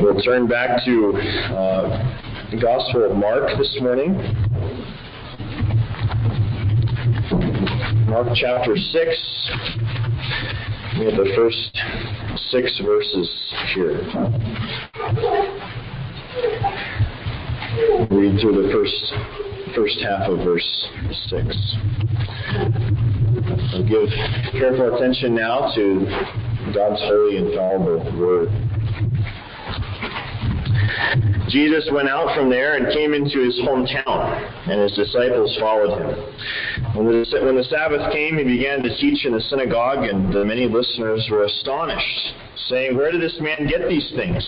We'll turn back to uh, the Gospel of Mark this morning. Mark chapter 6. We have the first six verses here. Read through the first first half of verse 6. I'll give careful attention now to God's holy, infallible word. Jesus went out from there and came into his hometown, and his disciples followed him. When the, when the Sabbath came, he began to teach in the synagogue, and the many listeners were astonished, saying, Where did this man get these things?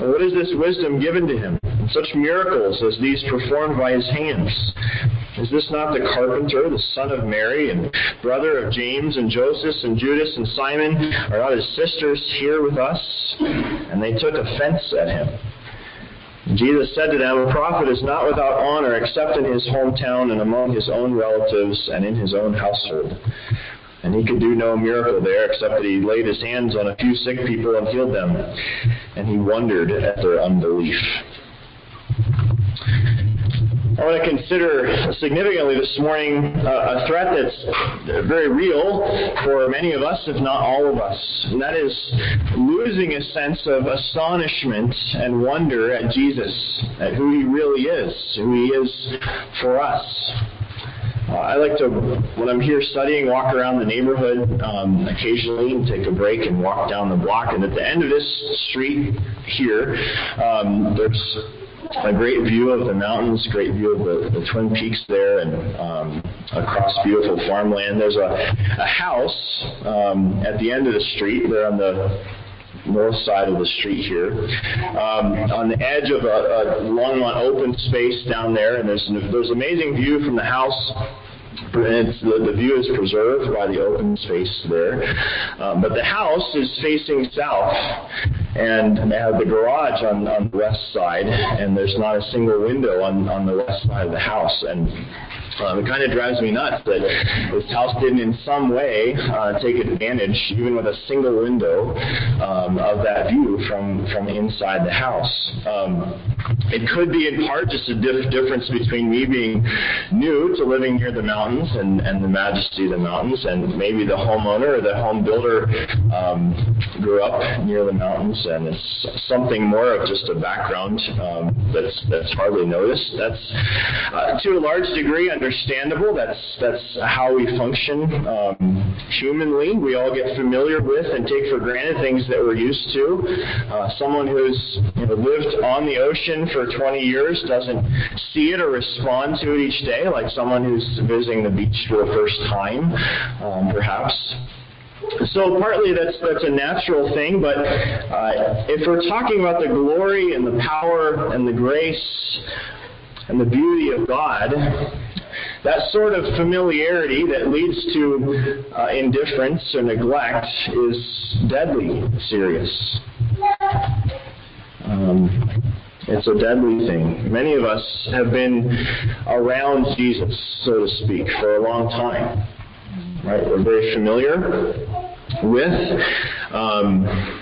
And what is this wisdom given to him? And such miracles as these performed by his hands? Is this not the carpenter, the son of Mary, and brother of James and Joseph and Judas and Simon? Are not his sisters here with us? And they took offense at him. Jesus said to them, A prophet is not without honor except in his hometown and among his own relatives and in his own household. And he could do no miracle there except that he laid his hands on a few sick people and healed them. And he wondered at their unbelief. I want to consider significantly this morning uh, a threat that's very real for many of us, if not all of us. And that is losing a sense of astonishment and wonder at Jesus, at who he really is, who he is for us. Uh, I like to, when I'm here studying, walk around the neighborhood um, occasionally and take a break and walk down the block. And at the end of this street here, um, there's a great view of the mountains, great view of the, the Twin Peaks there, and um, across beautiful farmland. There's a, a house um, at the end of the street there on the north side of the street here, um, on the edge of a, a long, open space down there, and there's an, there's amazing view from the house it's, the, the view is preserved by the open space there. Um, but the house is facing south, and they have the garage on, on the west side, and there's not a single window on, on the west side of the house. And um, it kind of drives me nuts that this house didn't in some way uh, take advantage, even with a single window, um, of that view from, from inside the house. Um, it could be in part just a dif- difference between me being new to living near the mountains and, and the majesty of the mountains, and maybe the homeowner or the home builder um, grew up near the mountains, and it's something more of just a background um, that's, that's hardly noticed. That's uh, to a large degree understandable. That's that's how we function um, humanly. We all get familiar with and take for granted things that we're used to. Uh, someone who's you know, lived on the ocean for 20 years doesn't see it or respond to it each day like someone who's visiting the beach for the first time, um, perhaps. So partly that's that's a natural thing, but uh, if we're talking about the glory and the power and the grace and the beauty of God, that sort of familiarity that leads to uh, indifference or neglect is deadly serious. Um, it's a deadly thing. Many of us have been around Jesus, so to speak, for a long time. Right? We're very familiar with. Um,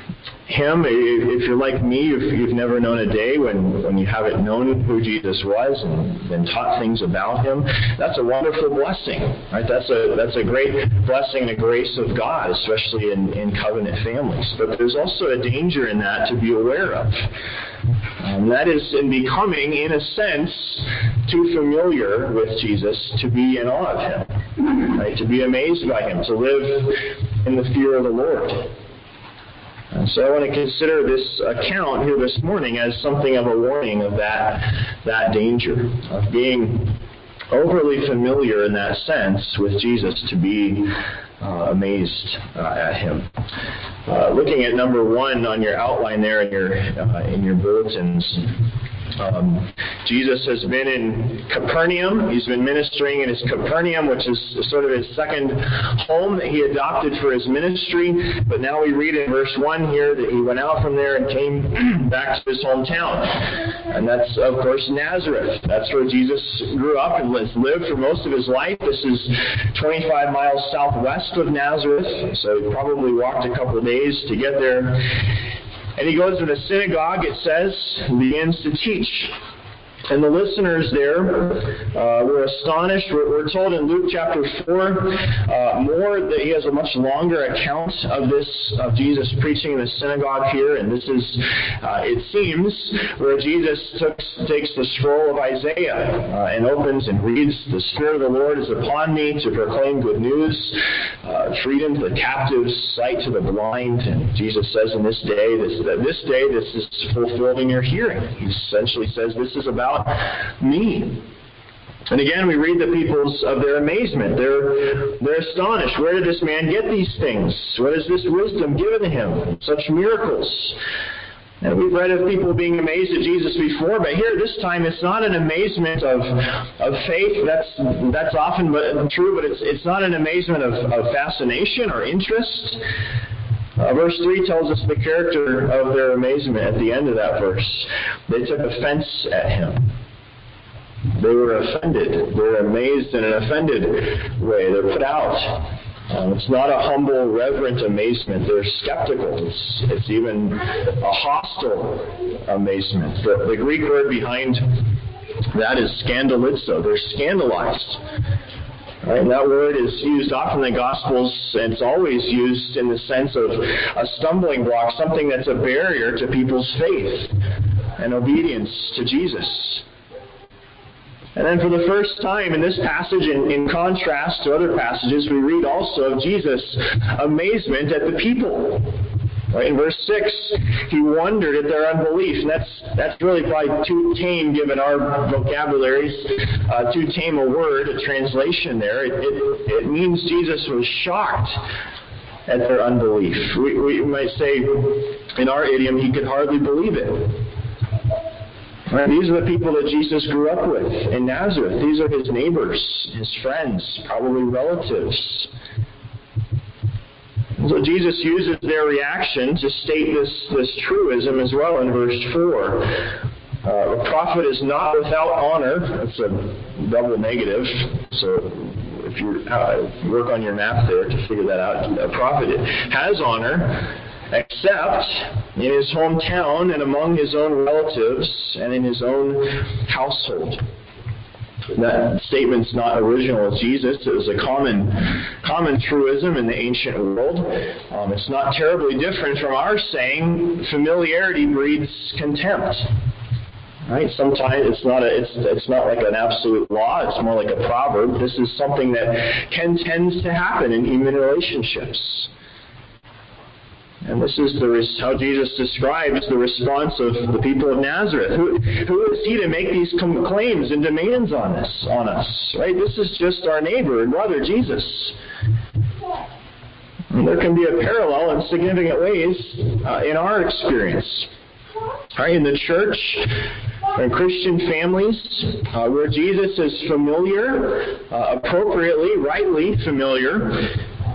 him. If you're like me, if you've never known a day when, when you haven't known who Jesus was and been taught things about him, that's a wonderful blessing. Right? That's a that's a great blessing and a grace of God, especially in, in covenant families. But there's also a danger in that to be aware of. And that is in becoming, in a sense, too familiar with Jesus to be in awe of him, right? to be amazed by him, to live in the fear of the Lord. And so I want to consider this account here this morning as something of a warning of that, that danger, of being overly familiar in that sense with Jesus to be uh, amazed uh, at him. Uh, looking at number one on your outline there in your, uh, in your bulletins, um, Jesus has been in Capernaum. He's been ministering in his Capernaum, which is sort of his second home that he adopted for his ministry. But now we read in verse 1 here that he went out from there and came back to his hometown. And that's, of course, Nazareth. That's where Jesus grew up and lived for most of his life. This is 25 miles southwest of Nazareth, so he probably walked a couple of days to get there. And he goes to the synagogue, it says, and begins to teach. And the listeners there uh, were astonished. We're, we're, told in Luke chapter 4 uh, more that he has a much longer account of this, of Jesus preaching in the synagogue here. And this is, uh, it seems, where Jesus took, takes the scroll of Isaiah uh, and opens and reads, The Spirit of the Lord is upon me to proclaim good news, uh, freedom to the captives, sight to the blind. And Jesus says in this day, this, this day, this is fulfilled in your hearing. He essentially says this is about me. And again, we read the people's of their amazement. They're, they're astonished. Where did this man get these things? What is this wisdom given to him? Such miracles. And we've read of people being amazed at Jesus before, but here this time it's not an amazement of, of faith. That's, that's often true, but it's, it's not an amazement of, of fascination or interest. Uh, verse 3 tells us the character of their amazement at the end of that verse. They took offense at him. They were offended. They were amazed in an offended way. They're put out. Um, it's not a humble, reverent amazement. They're skeptical. It's, it's even a hostile amazement. The, the Greek word behind that is scandalizo. They're scandalized. Right? That word is used often in the Gospels, and it's always used in the sense of a stumbling block, something that's a barrier to people's faith and obedience to Jesus. And then for the first time in this passage, in, in contrast to other passages, we read also of Jesus' amazement at the people. In verse 6, he wondered at their unbelief. And that's, that's really probably too tame given our vocabularies, uh, too tame a word, a translation there. It, it, it means Jesus was shocked at their unbelief. We, we might say, in our idiom, he could hardly believe it. Right, these are the people that Jesus grew up with in Nazareth. These are his neighbors, his friends, probably relatives. So Jesus uses their reaction to state this, this truism as well in verse 4. Uh, a prophet is not without honor. That's a double negative. So if you uh, work on your map there to figure that out, a prophet has honor, except in his hometown and among his own relatives and in his own household. That statement's not original with Jesus. It was a common, common truism in the ancient world. Um, it's not terribly different from our saying familiarity breeds contempt. Right? Sometimes it's not a, it's it's not like an absolute law. It's more like a proverb. This is something that can tends to happen in human relationships. And this is the, how Jesus describes the response of the people of Nazareth. Who, who is he to make these claims and demands on us? On us, right? This is just our neighbor and brother, Jesus. And there can be a parallel in significant ways uh, in our experience. Right, in the church, in Christian families, uh, where Jesus is familiar, uh, appropriately, rightly familiar,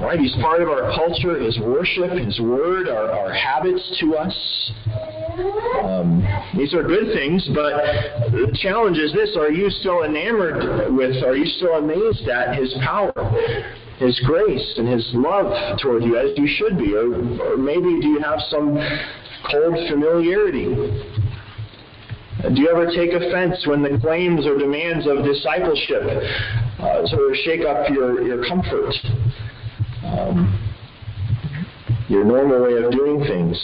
Right? He's part of our culture, His worship, His word, our, our habits to us. Um, these are good things, but the challenge is this are you still enamored with, are you still amazed at His power? His grace and His love toward you as you should be? Or, or maybe do you have some cold familiarity? Do you ever take offense when the claims or demands of discipleship uh, sort of shake up your, your comfort? Your normal way of doing things.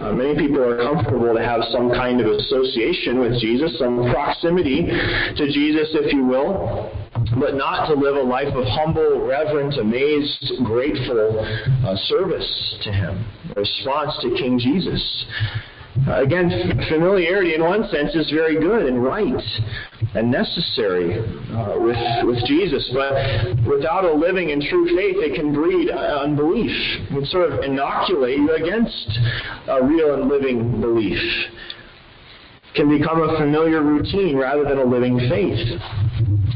Uh, many people are comfortable to have some kind of association with Jesus, some proximity to Jesus, if you will, but not to live a life of humble, reverent, amazed, grateful uh, service to Him, response to King Jesus. Uh, again, familiarity in one sense is very good and right and necessary uh, with, with Jesus, but without a living and true faith, it can breed uh, unbelief. It sort of inoculate you against a real and living belief. It can become a familiar routine rather than a living faith.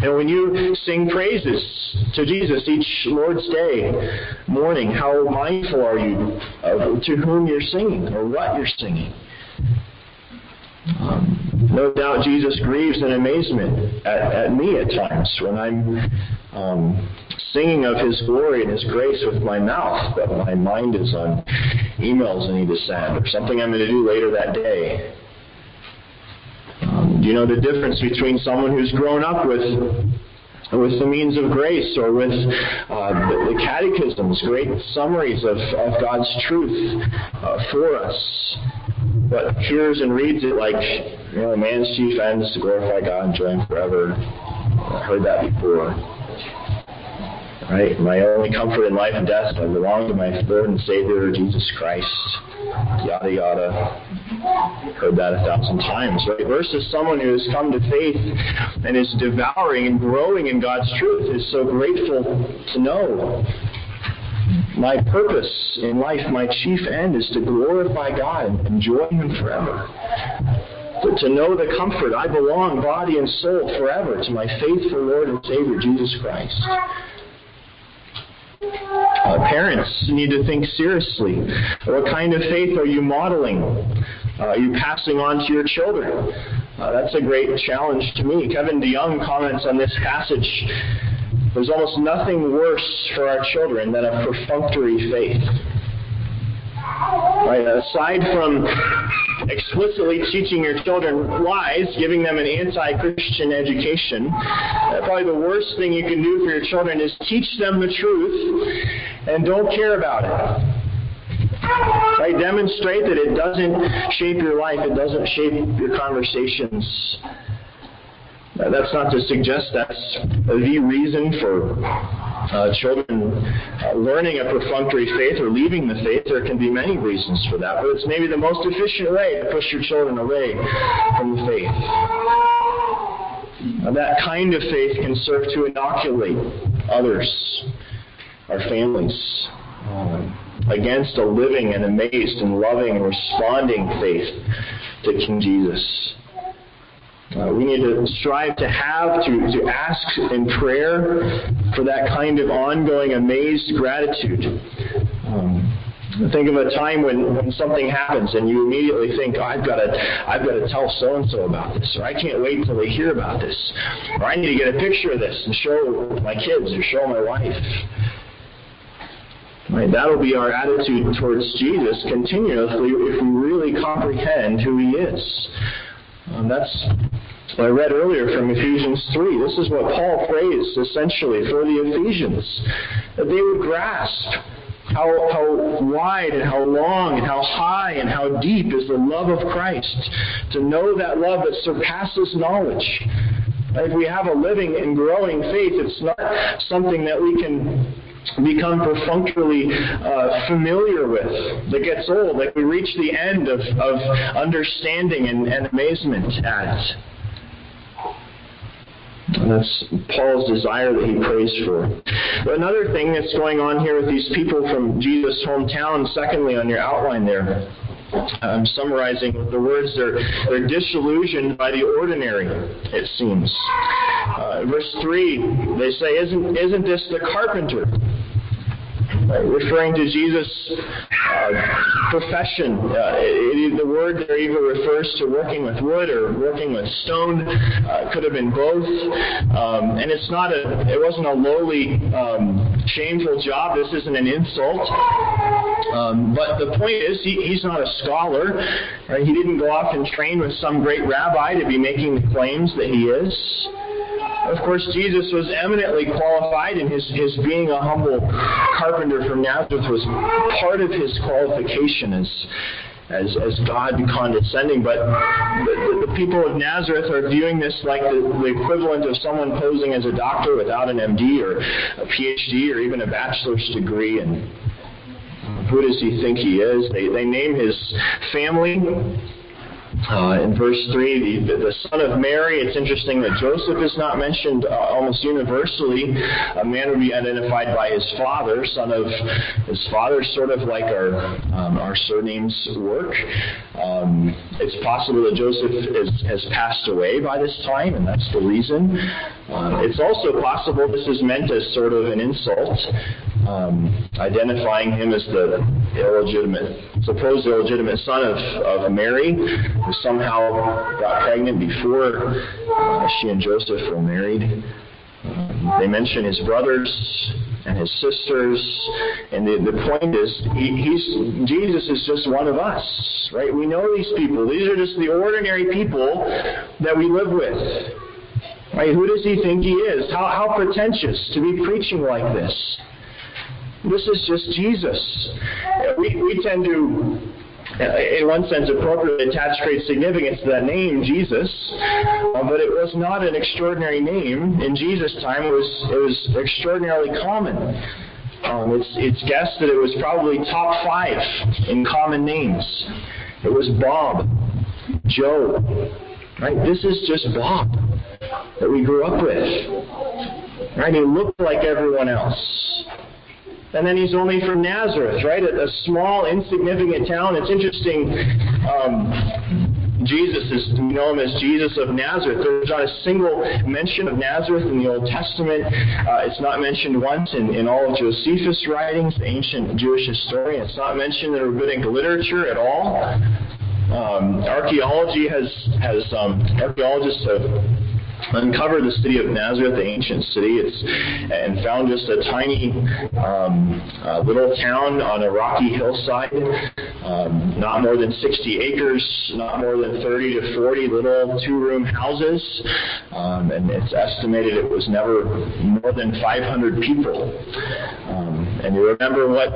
And when you sing praises to Jesus each Lord's Day morning, how mindful are you of to whom you're singing or what you're singing? Um, no doubt Jesus grieves in amazement at, at me at times when I'm um, singing of His glory and His grace with my mouth, but my mind is on emails I need to send or something I'm going to do later that day. Um, do you know the difference between someone who's grown up with with the means of grace or with uh, the, the, catechisms, great summaries of, of God's truth uh, for us, but hears and reads it like, you know, man's chief end is to glorify God and join forever. I heard that before. Right? My only comfort in life and death, I belong to my Lord and Savior, Jesus Christ. Yada, yada. Heard that a thousand times, right? Versus someone who has come to faith and is devouring and growing in God's truth is so grateful to know my purpose in life, my chief end is to glorify God and enjoy Him forever. But to know the comfort I belong, body and soul, forever to my faithful Lord and Savior, Jesus Christ. Uh, parents need to think seriously. What kind of faith are you modeling? Uh, are you passing on to your children? Uh, that's a great challenge to me. Kevin DeYoung comments on this passage. There's almost nothing worse for our children than a perfunctory faith. Right? Aside from explicitly teaching your children lies, giving them an anti-Christian education, uh, probably the worst thing you can do for your children is teach them the truth and don't care about it. Right? Demonstrate that it doesn't shape your life, it doesn't shape your conversations. That's not to suggest that's the reason for uh, children learning a perfunctory faith or leaving the faith. There can be many reasons for that, but it's maybe the most efficient way to push your children away from the faith. That kind of faith can serve to inoculate others, our families, um, against a living and amazed and loving and responding faith to King Jesus. Uh, we need to strive to have, to, to ask in prayer for that kind of ongoing amazed gratitude. Um, think of a time when, when something happens and you immediately think, oh, I've got to I've got to tell so and so about this, or I can't wait until they hear about this, or I need to get a picture of this and show my kids or show my wife. Right, that'll be our attitude towards Jesus continuously if we really comprehend who he is. Um, that's I read earlier from Ephesians 3. This is what Paul prays essentially for the Ephesians that they would grasp how, how wide and how long and how high and how deep is the love of Christ. To know that love that surpasses knowledge. If we have a living and growing faith, it's not something that we can become perfunctorily uh, familiar with, that gets old, like we reach the end of, of understanding and, and amazement at. And that's Paul's desire that he prays for. Another thing that's going on here with these people from Jesus' hometown, secondly, on your outline there, I'm summarizing with the words. They're, they're disillusioned by the ordinary, it seems. Uh, verse 3, they say, Isn't, isn't this the carpenter? Uh, referring to Jesus' uh, profession. Uh, it, the word there even refers to working with wood or working with stone. Uh, could have been both. Um, and it's not a. It wasn't a lowly, um, shameful job. This isn't an insult. Um, but the point is, he, he's not a scholar. Right? He didn't go off and train with some great rabbi to be making the claims that he is. Of course, Jesus was eminently qualified, and his, his being a humble carpenter from Nazareth was part of his qualification as, as, as God condescending. But the, the, people of Nazareth are viewing this like the, the equivalent of someone posing as a doctor without an MD or a PhD or even a bachelor's degree. And who does he think he is? They, they name his family uh, in verse 3, the, the, son of Mary, it's interesting that Joseph is not mentioned uh, almost universally. A man would be identified by his father, son of his father, sort of like our, um, our surnames work. Um, it's possible that Joseph is, has passed away by this time, and that's the reason. Um, it's also possible this is meant as sort of an insult, um, identifying him as the illegitimate, supposed illegitimate son of, of Mary, who somehow got pregnant before uh, she and Joseph were married. They mention his brothers and his sisters, and the, the point is, he, he's Jesus is just one of us, right? We know these people; these are just the ordinary people that we live with. Right? Who does he think he is? How, how pretentious to be preaching like this. This is just Jesus. We, we tend to, in one sense, appropriately attach great significance to that name, Jesus. Uh, but it was not an extraordinary name in Jesus' time. It was, it was extraordinarily common. Um, it's, it's guessed that it was probably top five in common names. It was Bob, Joe, right? This is just Bob that we grew up with. Right? He looked like everyone else. And then he's only from Nazareth, right? A, a small, insignificant town. It's interesting. Um, Jesus is, we know him as Jesus of Nazareth. There's not a single mention of Nazareth in the Old Testament. Uh, it's not mentioned once in, in all of Josephus' writings, the ancient Jewish historian. It's not mentioned in rabbinic literature at all. Um, archaeology has, has um, archaeologists have uncovered the city of Nazareth, the ancient city, it's, and found just a tiny um, uh, little town on a rocky hillside, um, not more than 60 acres, not more than 30 to 40 little two-room houses, um, and it's estimated it was never more than 500 people. Um, and you remember what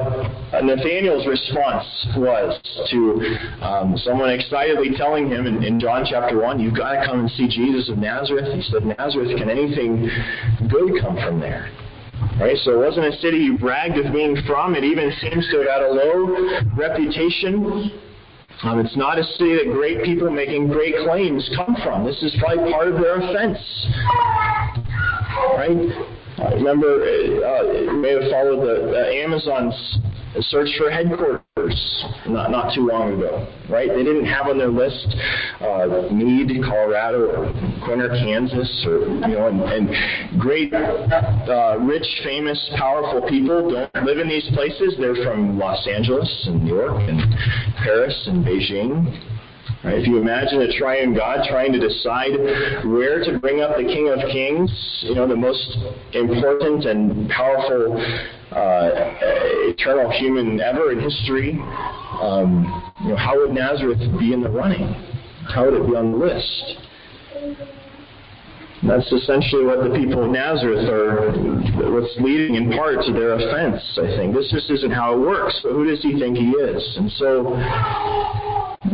Nathaniel's response was to um, someone excitedly telling him in, in John chapter 1, you've got to come and see Jesus of Nazareth. He said, Nazareth, can anything good come from there? Right? So it wasn't a city you bragged of being from. It even seems to have had a low reputation. Um, it's not a city that great people making great claims come from. This is probably part of their offense. Right? I remember, uh, you may have followed the uh, Amazon's search for headquarters not not too long ago, right? They didn't have on their list uh, Mead, Colorado, or Quinter, Kansas, or you know, and, and great, uh, rich, famous, powerful people don't live in these places. They're from Los Angeles and New York and Paris and Beijing. Right? If you imagine a triune God trying to decide where to bring up the King of Kings, you know, the most important and powerful eternal human ever in history, um, you know, how would Nazareth be in the running? How would it be on the list? That's essentially what the people of Nazareth are, what's leading in part to their offense, I think. This just isn't how it works. But who does he think he is? And so,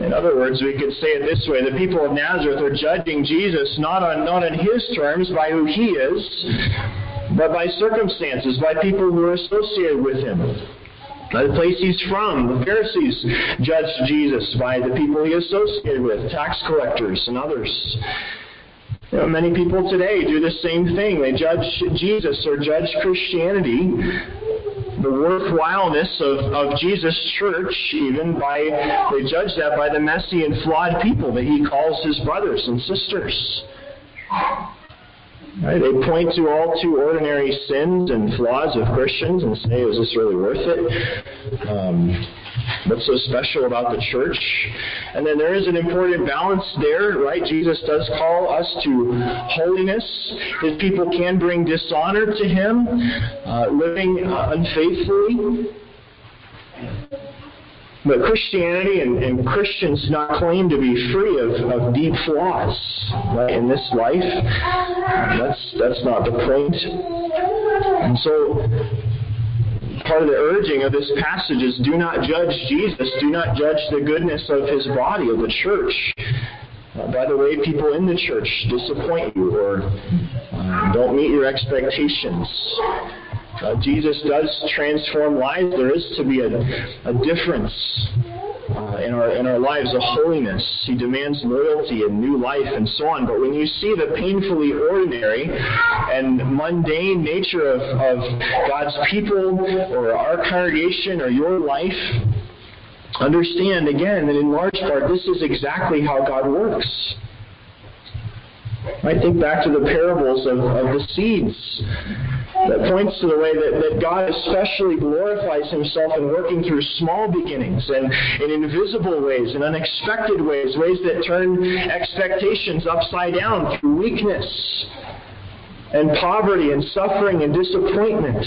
in other words, we could say it this way the people of Nazareth are judging Jesus not on, not on his terms by who he is, but by circumstances, by people who are associated with him. By the place he's from. The Pharisees judged Jesus by the people he associated with, tax collectors and others. You know, many people today do the same thing. They judge Jesus or judge Christianity, the worthwhileness of, of Jesus' church, even by, they judge that by the messy and flawed people that he calls his brothers and sisters. Right? They point to all too ordinary sins and flaws of Christians and say, is this really worth it? Um, what's so special about the church? And then there is an important balance there, right? Jesus does call us to holiness. His people can bring dishonor to him, uh, living uh, unfaithfully. But Christianity and, and, Christians not claim to be free of, of deep flaws right, in this life. That's, that's not the point. And so, part of the urging of this passage is do not judge Jesus, do not judge the goodness of his body, of the church. Uh, by the way, people in the church disappoint you or uh, don't meet your expectations. Uh, Jesus does transform lives. There is to be a, a difference uh, in our in our lives, a holiness. He demands loyalty and new life and so on. But when you see the painfully ordinary and mundane nature of, of God's people or our congregation or your life, understand again that in large part this is exactly how God works. I think back to the parables of, of the seeds that points to the way that, that God especially glorifies himself in working through small beginnings and in invisible ways and unexpected ways, ways that turn expectations upside down through weakness and poverty and suffering and disappointment.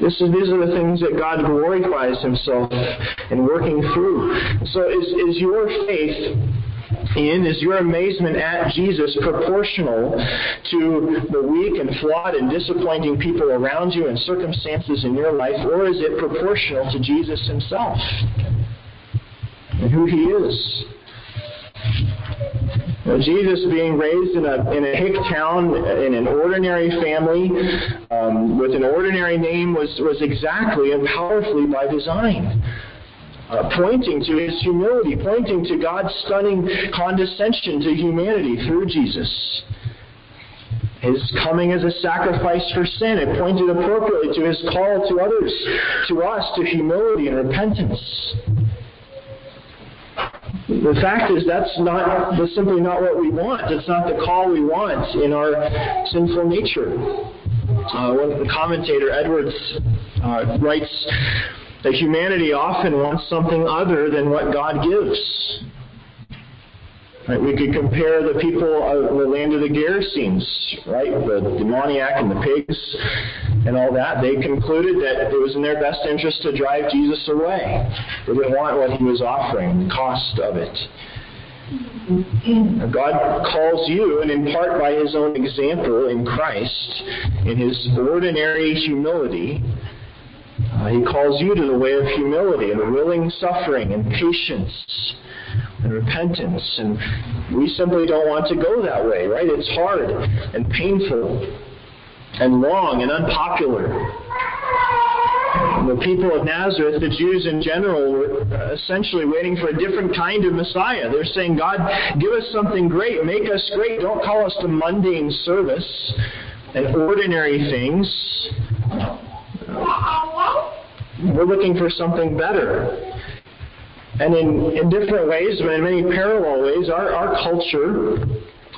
This is, these are the things that God glorifies himself in working through. So is, is your faith in? Is your amazement at Jesus proportional to the weak and flawed and disappointing people around you and circumstances in your life, or is it proportional to Jesus himself and who he is? Now, Jesus being raised in a, in a hick town in an ordinary family um, with an ordinary name was, was exactly and powerfully by design uh, pointing to his humility, pointing to God's stunning condescension to humanity through Jesus. His coming as a sacrifice for sin, it pointed appropriately to his call to others, to us, to humility and repentance. The fact is that's not that's simply not what we want. That's not the call we want in our sinful nature. Uh, one, the commentator Edwards uh, writes that humanity often wants something other than what God gives. Right, we could compare the people of the land of the Gerasenes, right? The demoniac and the pigs and all that. They concluded that it was in their best interest to drive Jesus away. They didn't want what he was offering, the cost of it. God calls you, and in part by his own example in Christ, in his ordinary humility, uh, he calls you to the way of humility and willing suffering and patience and repentance. And we simply don't want to go that way, right? It's hard and painful and long and unpopular. The people of Nazareth, the Jews in general, were essentially waiting for a different kind of Messiah. They're saying, God, give us something great. Make us great. Don't call us to mundane service and ordinary things. We're looking for something better. And in, in different ways, but in many parallel ways, our, our culture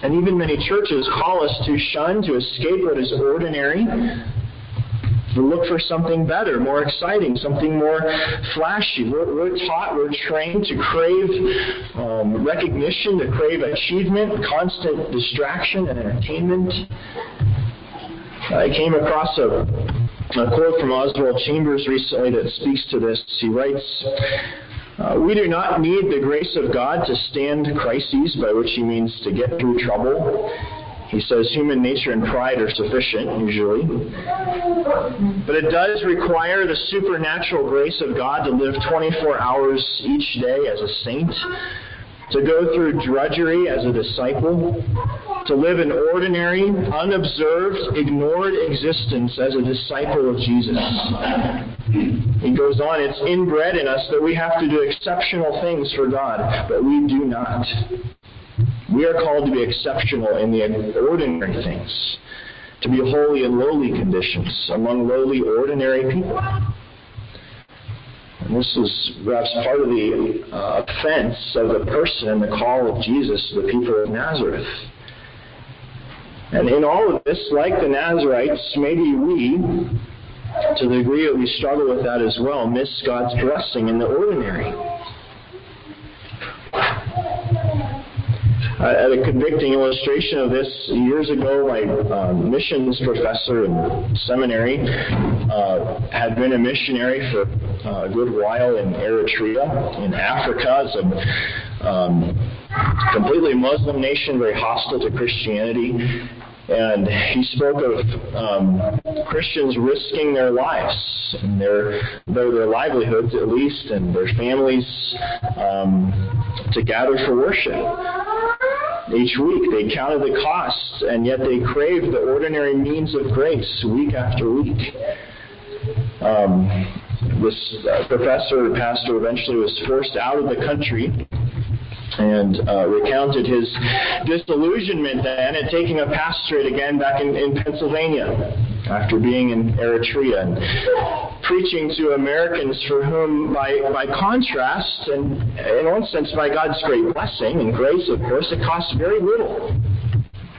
and even many churches call us to shun, to escape what is ordinary, to look for something better, more exciting, something more flashy. We're, we're taught, we're trained to crave um, recognition, to crave achievement, constant distraction and entertainment. I came across a a quote from Oswald Chambers recently that speaks to this. He writes, uh, We do not need the grace of God to stand crises, by which he means to get through trouble. He says human nature and pride are sufficient, usually. But it does require the supernatural grace of God to live 24 hours each day as a saint to go through drudgery as a disciple, to live an ordinary, unobserved, ignored existence as a disciple of Jesus. He goes on, it's inbred in us that we have to do exceptional things for God, but we do not. We are called to be exceptional in the ordinary things, to be holy in lowly conditions among lowly, ordinary people. And this is perhaps part of the uh, offense of the person and the call of Jesus to the people of Nazareth. And in all of this, like the Nazarites, maybe we, to the degree that we struggle with that as well, miss God's blessing in the ordinary. Uh, at a convicting illustration of this, years ago, my uh, missions professor in seminary uh, had been a missionary for uh, a good while in Eritrea, in Africa. It's a um, completely Muslim nation, very hostile to Christianity. And he spoke of um, Christians risking their lives, and their, their, their livelihoods at least, and their families um, to gather for worship. Each week they counted the costs, and yet they craved the ordinary means of grace week after week. Um, this uh, professor, pastor, eventually was forced out of the country and uh, recounted his disillusionment then at taking a pastorate again back in, in Pennsylvania after being in Eritrea and preaching to Americans for whom, by, by contrast, and in one sense by God's great blessing and grace, of course, it costs very little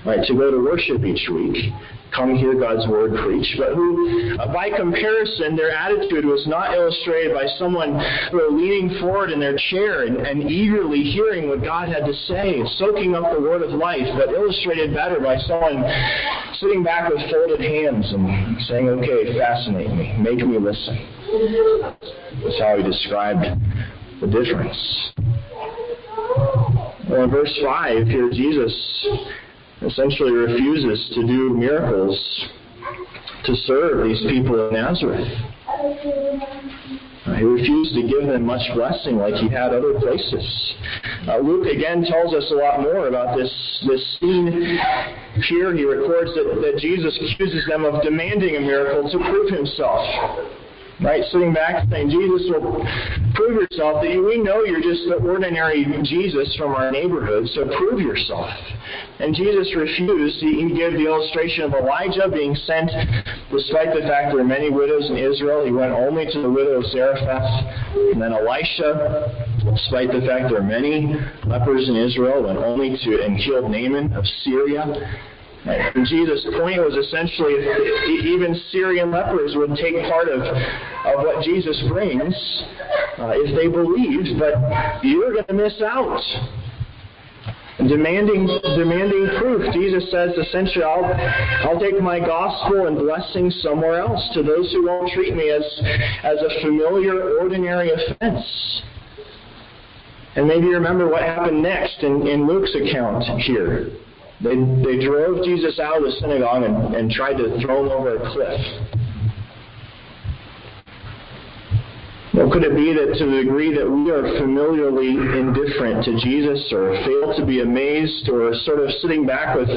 right, to go to worship each week come hear God's word preached, but who, uh, by comparison, their attitude was not illustrated by someone who were leaning forward in their chair and, and eagerly hearing what God had to say, soaking up the word of life, but illustrated better by someone sitting back with folded hands and saying, okay, fascinate me, make me listen. That's how he described the difference. Well, in verse 5 here, Jesus essentially refuses to do miracles to serve these people in Nazareth. He refused to give them much blessing like he had other places. Uh, Luke again tells us a lot more about this, this scene. Here he records that, that Jesus accuses them of demanding a miracle to prove himself. Right? Sitting back saying, Jesus will prove yourself that we know you're just the ordinary Jesus from our neighborhood, so prove yourself. And Jesus refused. He, he gave the illustration of Elijah being sent, despite the fact there were many widows in Israel. He went only to the widow of Zarephath. And then Elisha, despite the fact there were many lepers in Israel, went only to and healed Naaman of Syria. Jesus' point was essentially even Syrian lepers would take part of, of what Jesus brings uh, if they believed, but you're going to miss out. Demanding, demanding proof. Jesus says essentially, I'll, I'll take my gospel and blessing somewhere else to those who won't treat me as, as a familiar, ordinary offense. And maybe you remember what happened next in, in Luke's account here. They, they drove Jesus out of the synagogue and, and tried to throw him over a cliff. Well, could it be that to the degree that we are familiarly indifferent to Jesus or fail to be amazed or sort of sitting back with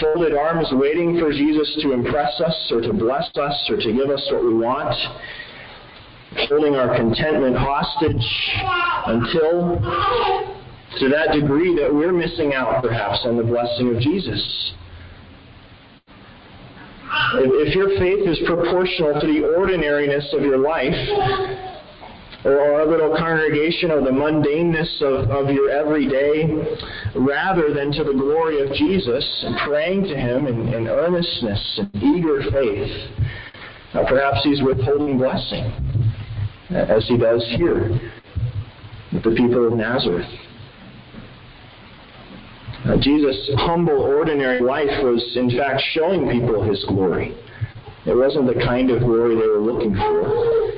folded arms waiting for Jesus to impress us or to bless us or to give us what we want, holding our contentment hostage until to that degree that we're missing out, perhaps, on the blessing of Jesus. If, your faith is proportional to the ordinariness of your life, or our little congregation, or the mundaneness of, of your everyday, rather than to the glory of Jesus, and praying to Him in, in earnestness and eager faith, uh, perhaps He's withholding blessing, as He does here with the people of Nazareth. Jesus' humble, ordinary life was, in fact, showing people his glory. It wasn't the kind of glory they were looking for.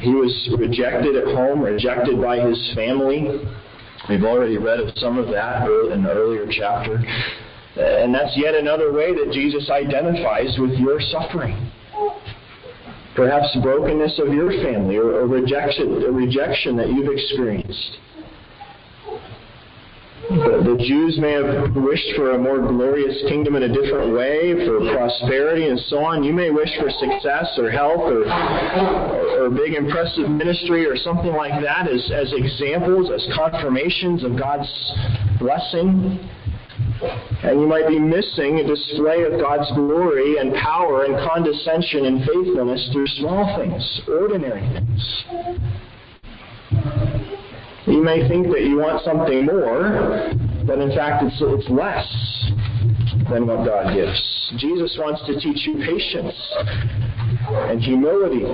He was rejected at home, rejected by his family. We've already read of some of that in the earlier chapter. And that's yet another way that Jesus identifies with your suffering. Perhaps brokenness of your family or, or rejection, a rejection that you've experienced. The, the Jews may have wished for a more glorious kingdom in a different way, for prosperity and so on. You may wish for success or health or, or, big impressive ministry or something like that as, as examples, as confirmations of God's blessing. And you might be missing a display of God's glory and power and condescension and faithfulness through small things, ordinary things. You may think that you want something more, but in fact it's, it's less than what God gives. Jesus wants to teach you patience and humility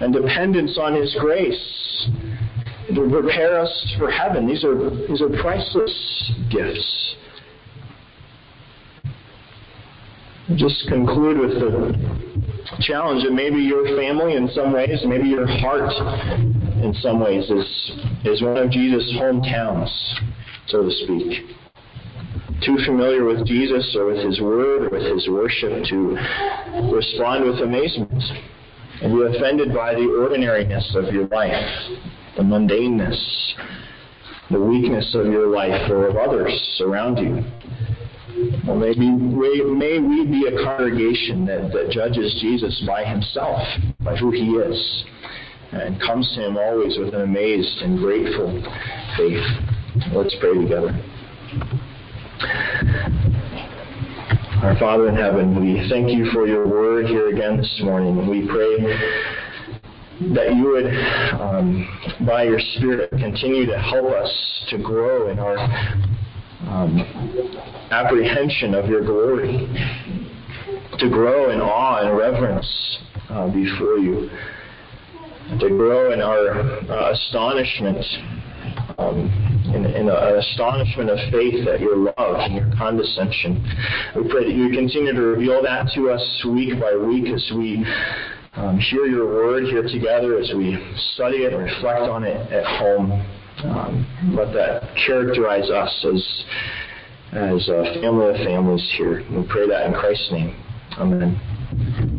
and dependence on His grace to prepare us for heaven. These are, these are priceless gifts. just conclude with the challenge that maybe your family in some ways, maybe your heart in some ways is, is one of Jesus' hometowns, so to speak. Too familiar with Jesus or with his word or with his worship to respond with amazement and be offended by the ordinariness of your life, the mundaneness, the weakness of your life or of others around you. Well, maybe may we be a congregation that, that judges Jesus by himself, by who he is, and comes to him always with an amazed and grateful faith. Let's pray together. Our Father in heaven, we thank you for your word here again this morning. We pray that you would, um, by your Spirit, continue to help us to grow in our um, apprehension of your glory, to grow in awe and reverence uh, before you, to grow in our uh, astonishment um, in, in astonishment of faith at your love and your condescension. We pray that you continue to reveal that to us week by week as we um, hear your word here together, as we study it and reflect on it at home. Um, let that characterize us as as a family of families here. We pray that in Christ's name. Amen.